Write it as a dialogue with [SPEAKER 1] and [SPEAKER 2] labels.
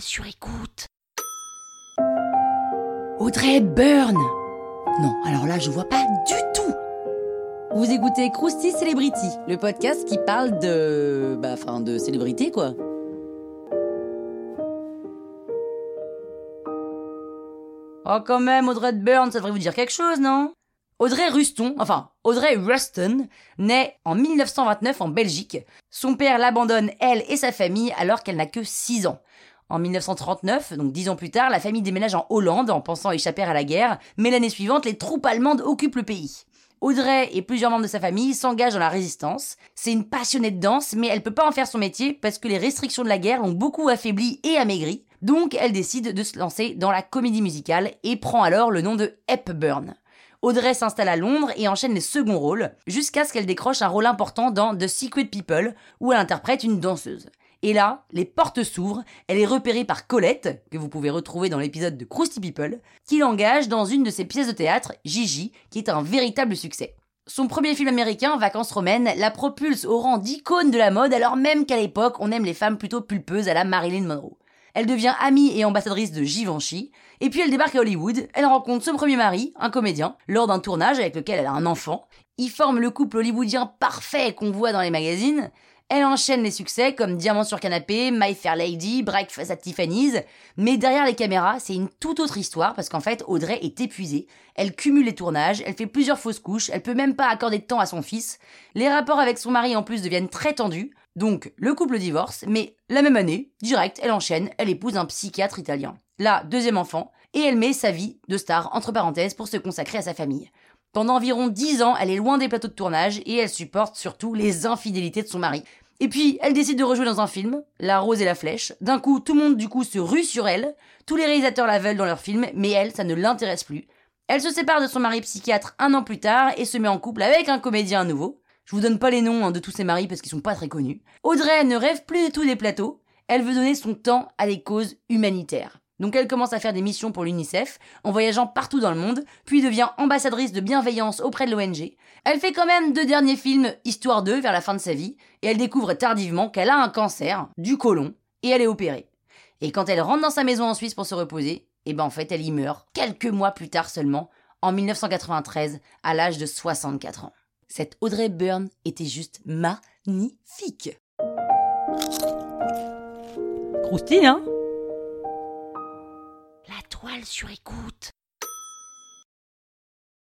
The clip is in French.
[SPEAKER 1] sur.
[SPEAKER 2] Audrey Hepburn Non, alors là, je vois pas du tout Vous écoutez Krusty Celebrity, le podcast qui parle de... Bah, enfin, de célébrité, quoi. Oh, quand même, Audrey Hepburn, ça devrait vous dire quelque chose, non? Audrey Ruston, enfin Audrey Ruston, naît en 1929 en Belgique. Son père l'abandonne, elle et sa famille, alors qu'elle n'a que 6 ans. En 1939, donc 10 ans plus tard, la famille déménage en Hollande en pensant échapper à la guerre, mais l'année suivante, les troupes allemandes occupent le pays. Audrey et plusieurs membres de sa famille s'engagent dans la résistance. C'est une passionnée de danse, mais elle peut pas en faire son métier parce que les restrictions de la guerre l'ont beaucoup affaiblie et amaigrie. Donc elle décide de se lancer dans la comédie musicale et prend alors le nom de Hepburn. Audrey s'installe à Londres et enchaîne les seconds rôles, jusqu'à ce qu'elle décroche un rôle important dans The Secret People, où elle interprète une danseuse. Et là, les portes s'ouvrent, elle est repérée par Colette, que vous pouvez retrouver dans l'épisode de Krusty People, qui l'engage dans une de ses pièces de théâtre, Gigi, qui est un véritable succès. Son premier film américain, Vacances romaines, la propulse au rang d'icône de la mode alors même qu'à l'époque on aime les femmes plutôt pulpeuses à la Marilyn Monroe. Elle devient amie et ambassadrice de Givenchy, et puis elle débarque à Hollywood, elle rencontre son premier mari, un comédien, lors d'un tournage avec lequel elle a un enfant. Ils forment le couple hollywoodien parfait qu'on voit dans les magazines, elle enchaîne les succès comme Diamant sur canapé, My Fair Lady, Breakfast at Tiffany's, mais derrière les caméras, c'est une toute autre histoire parce qu'en fait, Audrey est épuisée. Elle cumule les tournages, elle fait plusieurs fausses couches, elle peut même pas accorder de temps à son fils. Les rapports avec son mari en plus deviennent très tendus, donc le couple divorce, mais la même année, direct, elle enchaîne, elle épouse un psychiatre italien. Là, deuxième enfant, et elle met sa vie de star entre parenthèses pour se consacrer à sa famille. Pendant environ 10 ans, elle est loin des plateaux de tournage et elle supporte surtout les infidélités de son mari. Et puis, elle décide de rejouer dans un film, La Rose et la Flèche. D'un coup, tout le monde du coup se rue sur elle. Tous les réalisateurs la veulent dans leur film, mais elle, ça ne l'intéresse plus. Elle se sépare de son mari psychiatre un an plus tard et se met en couple avec un comédien nouveau. Je vous donne pas les noms hein, de tous ses maris parce qu'ils sont pas très connus. Audrey ne rêve plus du tout des plateaux. Elle veut donner son temps à des causes humanitaires. Donc elle commence à faire des missions pour l'UNICEF, en voyageant partout dans le monde, puis devient ambassadrice de bienveillance auprès de l'ONG. Elle fait quand même deux derniers films, Histoire 2, vers la fin de sa vie, et elle découvre tardivement qu'elle a un cancer, du côlon, et elle est opérée. Et quand elle rentre dans sa maison en Suisse pour se reposer, et eh ben en fait elle y meurt, quelques mois plus tard seulement, en 1993, à l'âge de 64 ans. Cette Audrey Byrne était juste magnifique. Croustille, hein?
[SPEAKER 1] Toile sur écoute.